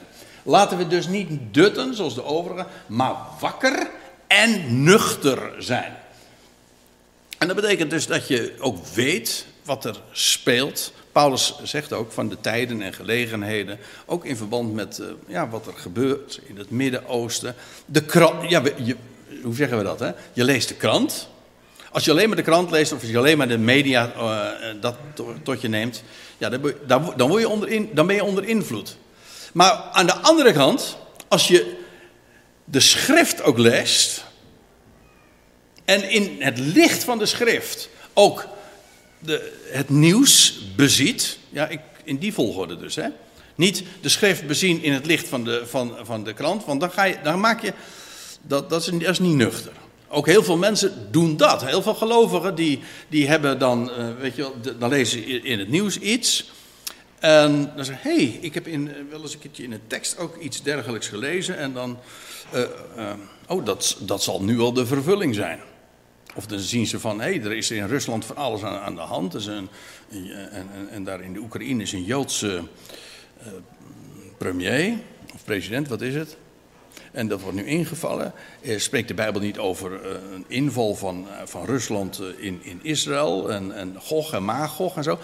Laten we dus niet dutten zoals de overigen, maar wakker en nuchter zijn. En dat betekent dus dat je ook weet wat er speelt Paulus zegt ook van de tijden en gelegenheden, ook in verband met uh, ja, wat er gebeurt in het Midden-Oosten. De krant, ja, je, hoe zeggen we dat? Hè? Je leest de krant. Als je alleen maar de krant leest of als je alleen maar de media uh, dat tot je neemt, ja, dan, dan, je onder in, dan ben je onder invloed. Maar aan de andere kant, als je de schrift ook leest en in het licht van de schrift ook de, het nieuws beziet, ja, ik, in die volgorde dus, hè. Niet de schrift bezien in het licht van de, van, van de krant, want dan, ga je, dan maak je, dat, dat, is, is niet nuchter. Ook heel veel mensen doen dat. Heel veel gelovigen die, die hebben dan, uh, weet je wel, dan lezen ze in het nieuws iets. En dan zeggen hé, hey, ik heb in, eh, wel eens een keertje in een tekst ook iets dergelijks gelezen. En dan, uh, oh, dat, dat zal nu al de vervulling zijn. Of dan zien ze van, hé, hey, er is in Rusland van alles aan, aan de hand. Een, en, en, en, daar in de Oekraïne is een Joodse uh, premier, of president, wat is het? En dat wordt nu ingevallen. Eh, spreekt de Bijbel niet over uh, een inval van, van Rusland in, in Israël en, en Gog en Magog en zo?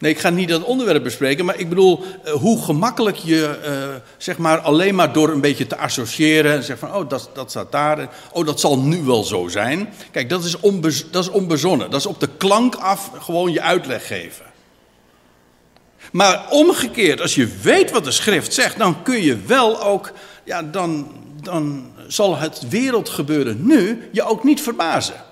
Nee, ik ga niet dat onderwerp bespreken, maar ik bedoel uh, hoe gemakkelijk je, uh, zeg maar, alleen maar door een beetje te associëren en zeggen van, oh, dat, dat staat daar, oh, dat zal nu wel zo zijn. Kijk, dat is, onbez, dat is onbezonnen, dat is op de klank af gewoon je uitleg geven. Maar omgekeerd, als je weet wat de schrift zegt, dan kun je wel ook, ja, dan, dan zal het wereldgebeuren nu je ook niet verbazen.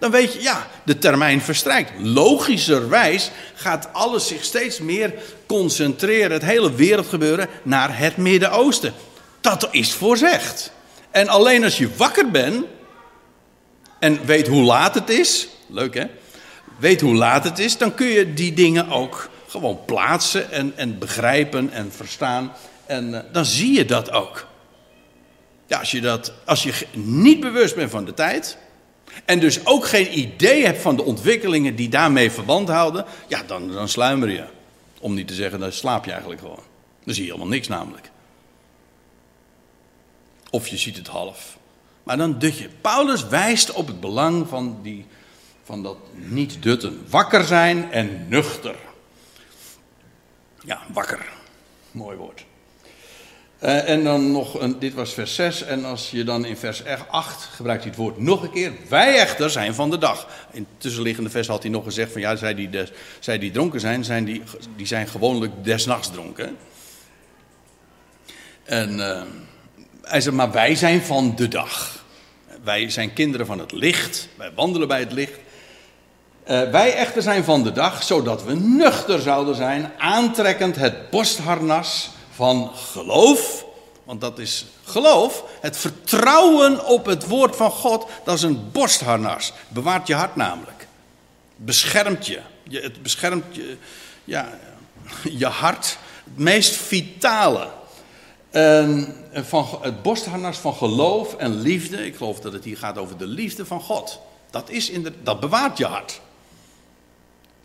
Dan weet je, ja, de termijn verstrijkt. Logischerwijs gaat alles zich steeds meer concentreren, het hele wereldgebeuren, naar het Midden-Oosten. Dat is voorzegd. En alleen als je wakker bent en weet hoe laat het is, leuk hè, weet hoe laat het is, dan kun je die dingen ook gewoon plaatsen en, en begrijpen en verstaan. En uh, dan zie je dat ook. Ja, als je, dat, als je niet bewust bent van de tijd, en dus ook geen idee hebt van de ontwikkelingen die daarmee verband houden, ja, dan, dan sluimer je. Om niet te zeggen, dan slaap je eigenlijk gewoon. Dan zie je helemaal niks namelijk. Of je ziet het half. Maar dan dut je. Paulus wijst op het belang van, die, van dat niet dutten. Wakker zijn en nuchter. Ja, wakker. Mooi woord. Uh, en dan nog, een, dit was vers 6. En als je dan in vers 8 gebruikt hij het woord nog een keer. Wij echter zijn van de dag. In tussenliggende vers had hij nog gezegd van ja, zij die, zij die dronken zijn, zijn die, die zijn gewoonlijk desnachts dronken. En uh, hij zegt, maar wij zijn van de dag. Wij zijn kinderen van het licht. Wij wandelen bij het licht. Uh, wij echter zijn van de dag, zodat we nuchter zouden zijn, aantrekkend het borstharnas van geloof. Want dat is geloof. Het vertrouwen op het woord van God, dat is een borstharnas. Bewaart je hart namelijk. Beschermt je. het beschermt je, ja, je hart. Het meest vitale. Van het borstharnas van geloof en liefde. Ik geloof dat het hier gaat over de liefde van God. Dat, is in de, dat bewaart je hart.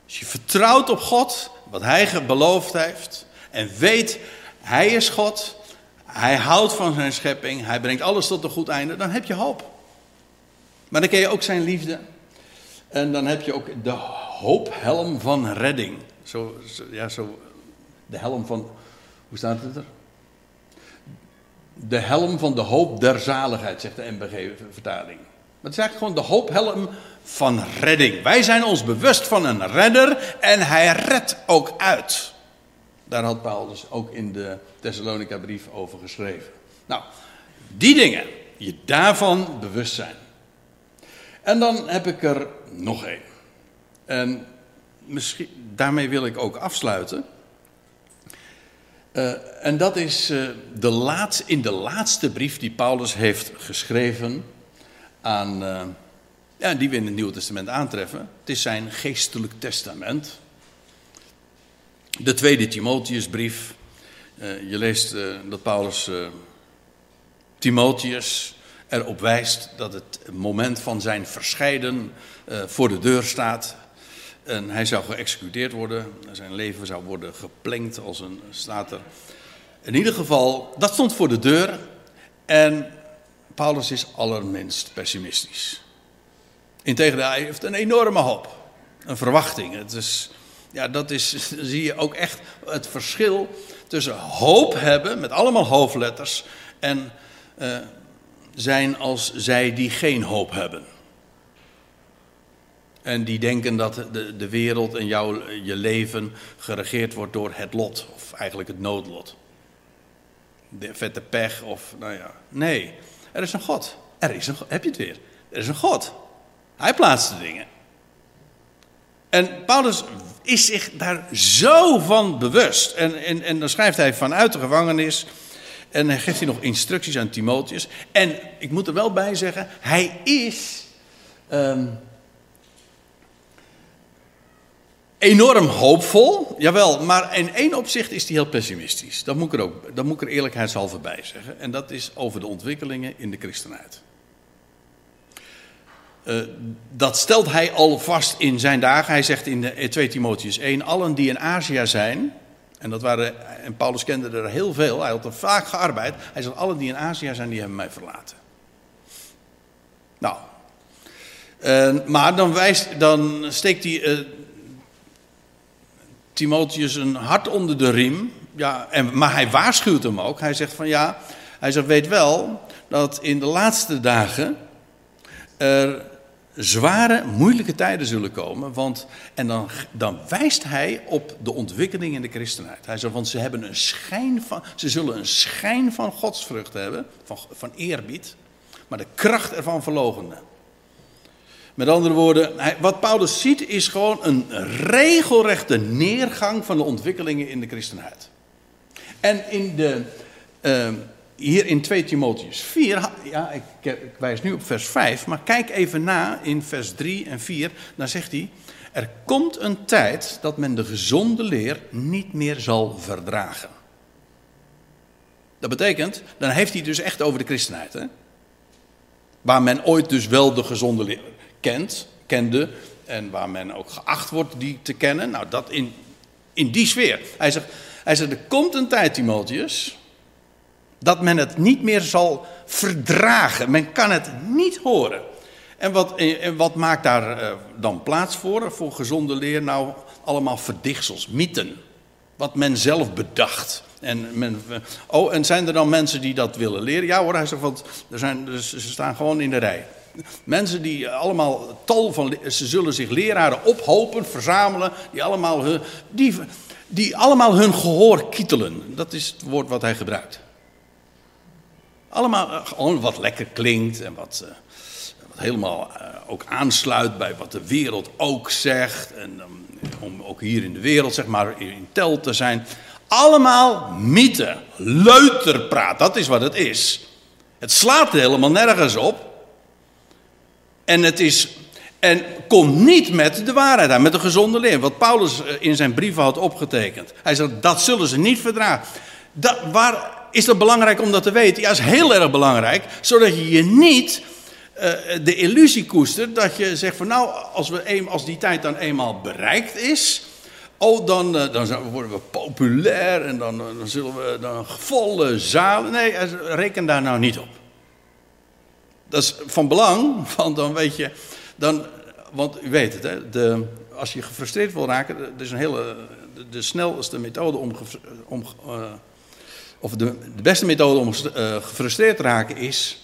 Als je vertrouwt op God, wat Hij beloofd heeft. En weet, hij is God. Hij houdt van zijn schepping. Hij brengt alles tot een goed einde. Dan heb je hoop. Maar dan ken je ook zijn liefde. En dan heb je ook de hoophelm van redding. Zo, ja, zo, de helm van, hoe staat het er? De helm van de hoop der zaligheid, zegt de MBG-vertaling. Maar het is eigenlijk gewoon de hoophelm van redding. Wij zijn ons bewust van een redder en hij redt ook uit. Daar had Paulus ook in de Thessalonica brief over geschreven. Nou, die dingen, je daarvan bewust zijn. En dan heb ik er nog één. En misschien, daarmee wil ik ook afsluiten. Uh, en dat is uh, de laat, in de laatste brief die Paulus heeft geschreven aan, uh, ja, die we in het Nieuwe Testament aantreffen. Het is zijn geestelijk testament. De tweede Timotheusbrief. Uh, je leest uh, dat Paulus uh, Timotheus erop wijst dat het moment van zijn verscheiden voor de deur staat. En hij zou geëxecuteerd worden. Zijn leven zou worden geplenkt als een staat. In ieder geval, dat stond voor de deur. En Paulus is allerminst pessimistisch. Integendeel, hij heeft een enorme hoop. Een verwachting. Het is Ja, dat is, *laughs* zie je ook echt het verschil tussen hoop hebben, met allemaal hoofdletters, en uh, zijn als zij die geen hoop hebben. En die denken dat de, de wereld en jouw, je leven geregeerd wordt door het lot, of eigenlijk het noodlot. De vette pech, of nou ja. Nee, er is een God. Er is een, heb je het weer? Er is een God. Hij plaatst de dingen. En Paulus is zich daar zo van bewust. En, en, en dan schrijft hij vanuit de gevangenis. En geeft hij nog instructies aan Timotheus. En ik moet er wel bij zeggen, hij is um, enorm hoopvol. Jawel, maar in één opzicht is hij heel pessimistisch. Dat moet ik er ook, dat moet ik er eerlijkheidshalve bij zeggen. En dat is over de ontwikkelingen in de christenheid. Uh, dat stelt hij al vast in zijn dagen. Hij zegt in 2 Timotheus 1: Allen die in Azië zijn, en, dat waren, en Paulus kende er heel veel, hij had er vaak gearbeid. Hij zegt: Allen die in Azië zijn, die hebben mij verlaten. Nou, uh, maar dan, wijst, dan steekt hij uh, Timotheus een hart onder de riem. Ja, en, maar hij waarschuwt hem ook. Hij zegt: van ja, hij zegt: Weet wel dat in de laatste dagen zware, moeilijke tijden zullen komen. Want, en dan, dan wijst hij op de ontwikkeling in de christenheid. Hij zegt, want ze, hebben een schijn van, ze zullen een schijn van godsvrucht hebben, van, van eerbied, maar de kracht ervan verlogenen. Met andere woorden, wat Paulus ziet is gewoon een regelrechte neergang van de ontwikkelingen in de christenheid. En in de, uh, hier in 2 Timotheus 4, ja, ik, wijs nu op vers 5, maar kijk even na in vers 3 en 4, dan zegt hij, er komt een tijd dat men de gezonde leer niet meer zal verdragen. Dat betekent, dan heeft hij dus echt over de christenheid. Hè? Waar men ooit dus wel de gezonde leer kent, kende, en waar men ook geacht wordt die te kennen. Nou, dat in, in die sfeer. Hij zegt, hij zegt, er komt een tijd, Timotheus, dat men het niet meer zal verdragen. Men kan het niet horen. En wat, en wat maakt daar uh, dan plaats voor, voor gezonde leer? Nou, allemaal verdichtsels, mythen. Wat men zelf bedacht. En, men, oh, en zijn er dan mensen die dat willen leren? Ja hoor, hij zegt, want er zijn, dus ze staan gewoon in de rij. Mensen die allemaal tal van, ze zullen zich leraren ophopen, verzamelen, die allemaal die, die allemaal hun gehoor kietelen. Dat is het woord wat hij gebruikt. Allemaal eh, gewoon wat lekker klinkt en wat, uh, wat helemaal uh, ook aansluit bij wat de wereld ook zegt. En um, om ook hier in de wereld, zeg maar, in tel te zijn. Allemaal mythe, leuterpraat, dat is wat het is. Het slaat helemaal nergens op. En het is. En komt niet met de waarheid aan, met de gezonde leer. Wat Paulus in zijn brieven had opgetekend. Hij zegt, dat zullen ze niet verdragen. Dat, waar, is dat belangrijk om dat te weten? Ja, is heel erg belangrijk. Zodat je je niet uh, de illusie koestert dat je zegt van nou, als, we als die tijd dan eenmaal bereikt is. Oh, dan, uh, dan worden we populair en dan, dan zullen we dan volle zalen. Nee, reken daar nou niet op. Dat is van belang, want dan weet je. Dan, want u weet het, hè, de, als je gefrustreerd wil raken, dat is een hele. De, snelste methode om, om of de, de beste methode om uh, gefrustreerd te raken is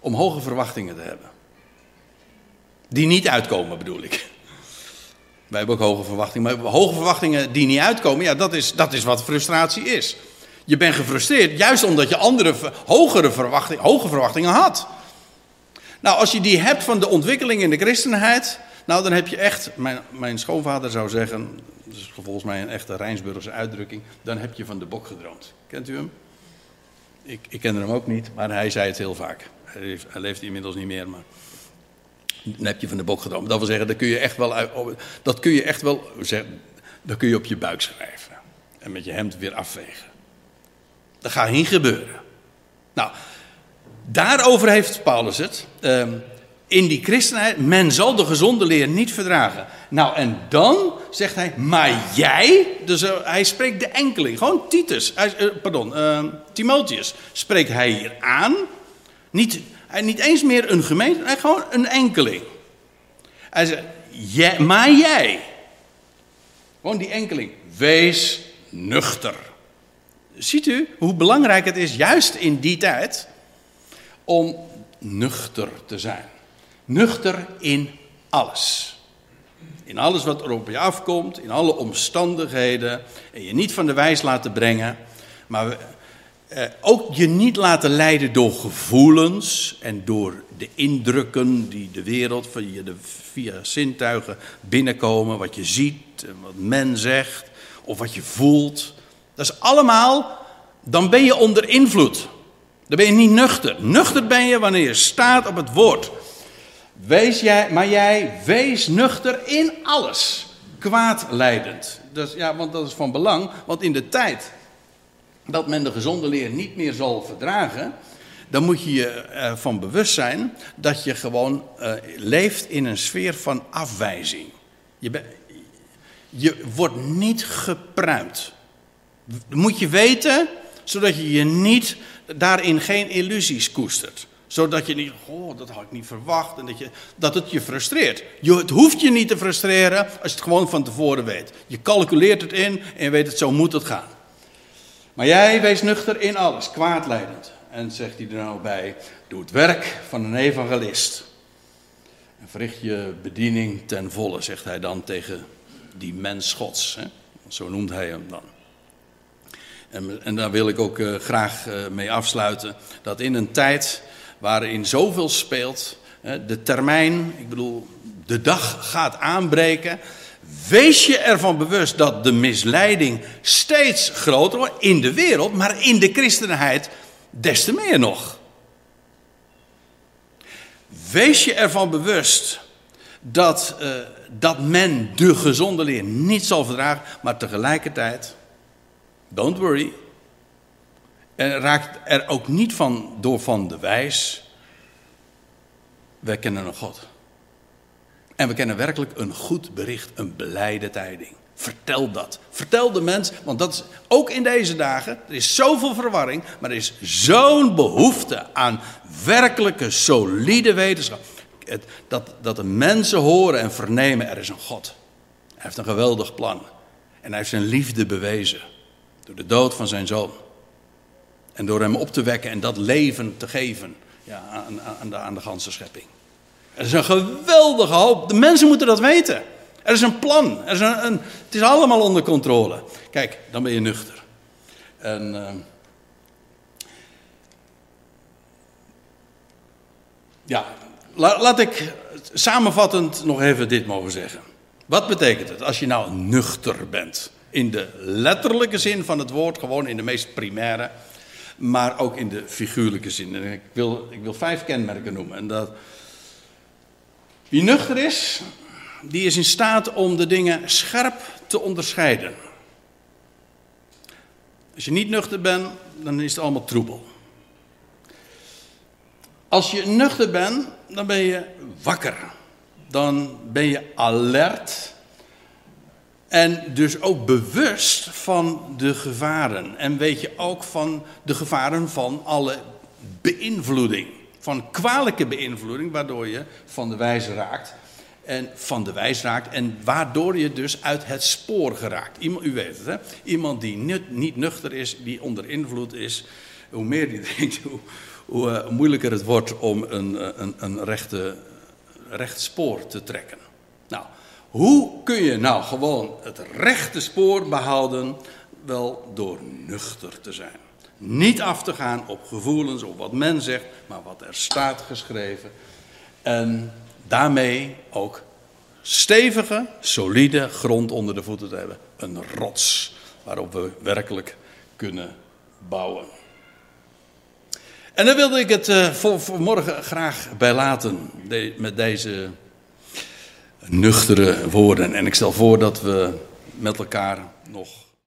om hoge verwachtingen te hebben. Die niet uitkomen, bedoel ik. Wij hebben ook hoge verwachtingen, maar hoge verwachtingen die niet uitkomen, ja, dat is, dat is wat frustratie is. Je bent gefrustreerd juist omdat je andere, hogere verwachtingen, hoge verwachtingen had. Nou, als je die hebt van de ontwikkeling in de christenheid, nou dan heb je echt, mijn, mijn schoonvader zou zeggen, dat is volgens mij een echte Rijnsburgse uitdrukking, dan heb je van de bok gedroomd. Kent u hem? Ik, ik kende hem ook niet, maar hij zei het heel vaak. Hij, leeft, hij leeft inmiddels niet meer, maar dan heb je van de bok gedroomd. Dat wil zeggen, dat kun je echt wel, dat kun je echt wel, dat kun je op je buik schrijven. En met je hemd weer afvegen. Dat gaat niet gebeuren. Nou, daarover heeft Paulus het. Um, in die christenheid, men zal de gezonde leer niet verdragen. Nou, en dan zegt hij, maar jij, dus uh, hij spreekt de enkeling, gewoon Titus, uh, pardon, uh, Timotheus, spreekt hij hier aan. Niet, niet eens meer een gemeente, hij gewoon een enkeling. Hij zegt, maar jij. Gewoon die enkeling. Wees nuchter. Ziet u hoe belangrijk het is, juist in die tijd, om nuchter te zijn. Nuchter in alles. In alles wat er op je afkomt, in alle omstandigheden. En je niet van de wijs laten brengen. Maar eh, ook je niet laten leiden door gevoelens en door de indrukken die de wereld via, de, via zintuigen binnenkomen. Wat je ziet, wat men zegt of wat je voelt. Dat is allemaal, dan ben je onder invloed. Dan ben je niet nuchter. Nuchter ben je wanneer je staat op het woord. Wees jij, maar jij wees nuchter in alles. Kwaadleidend. Dus, ja, want dat is van belang. Want in de tijd dat men de gezonde leer niet meer zal verdragen. Dan moet je je ervan bewust zijn dat je gewoon uh, leeft in een sfeer van afwijzing. Je, je wordt niet gepruimd. Dat moet je weten, zodat je je niet daarin geen illusies koestert zodat je niet, oh, dat had ik niet verwacht. En dat, je, dat het je frustreert. Je, het hoeft je niet te frustreren als je het gewoon van tevoren weet. Je calculeert het in en je weet het, zo moet het gaan. Maar jij wees nuchter in alles, kwaadleidend. En zegt hij er nou bij, doe het werk van een evangelist. En verricht je bediening ten volle, zegt hij dan tegen die mens gods. Hè? Zo noemt hij hem dan. En, en daar wil ik ook uh, graag uh, mee afsluiten. Dat in een tijd waarin zoveel speelt, de termijn, ik bedoel, de dag gaat aanbreken. Wees je ervan bewust dat de misleiding steeds groter wordt in de wereld, maar in de christenheid des te meer nog. Wees je ervan bewust dat, uh, dat men de gezonde leer niet zal verdragen, maar tegelijkertijd, don't worry, en raakt er ook niet van door van de wijs. Wij kennen een God. En we kennen werkelijk een goed bericht, een blijde tijding. Vertel dat. Vertel de mens, want dat is ook in deze dagen. Er is zoveel verwarring, maar er is zo'n behoefte aan werkelijke, solide wetenschap. Dat, dat de mensen horen en vernemen: er is een God. Hij heeft een geweldig plan. En hij heeft zijn liefde bewezen. Door de dood van zijn zoon. En door hem op te wekken en dat leven te geven ja, aan, aan, de, aan de ganse schepping. Er is een geweldige hoop. De mensen moeten dat weten. Er is een plan. Er is een, het is allemaal onder controle. Kijk, dan ben je nuchter. En, uh, ja, laat ik samenvattend nog even dit mogen zeggen. Wat betekent het als je nou nuchter bent? In de letterlijke zin van het woord, gewoon in de meest primaire, maar ook in de figuurlijke zin. En ik wil, ik wil vijf kenmerken noemen. En dat, wie nuchter is, die is in staat om de dingen scherp te onderscheiden. Als je niet nuchter bent, dan is het allemaal troebel. Als je nuchter bent, dan ben je wakker. Dan ben je alert. En dus ook bewust van de gevaren. En weet je ook van de gevaren van alle beïnvloeding van kwalijke beïnvloeding, waardoor je van de wijs raakt. En van de wijs raakt en waardoor je dus uit het spoor geraakt. Iemand, u weet het, hè? Iemand die niet, niet nuchter is, die onder invloed is, hoe meer die *laughs* drinkt, hoe, hoe uh, moeilijker het wordt om een, eh, een, een rechte, recht spoor te trekken. Hoe kun je nou gewoon het rechte spoor behouden? Wel door nuchter te zijn. Niet af te gaan op gevoelens of wat men zegt, maar wat er staat geschreven. En daarmee ook stevige, solide grond onder de voeten te hebben. Een rots waarop we werkelijk kunnen bouwen. En daar wilde ik het voor, voor, morgen graag bij laten, met deze nuchtere woorden. En ik stel voor dat we met elkaar nog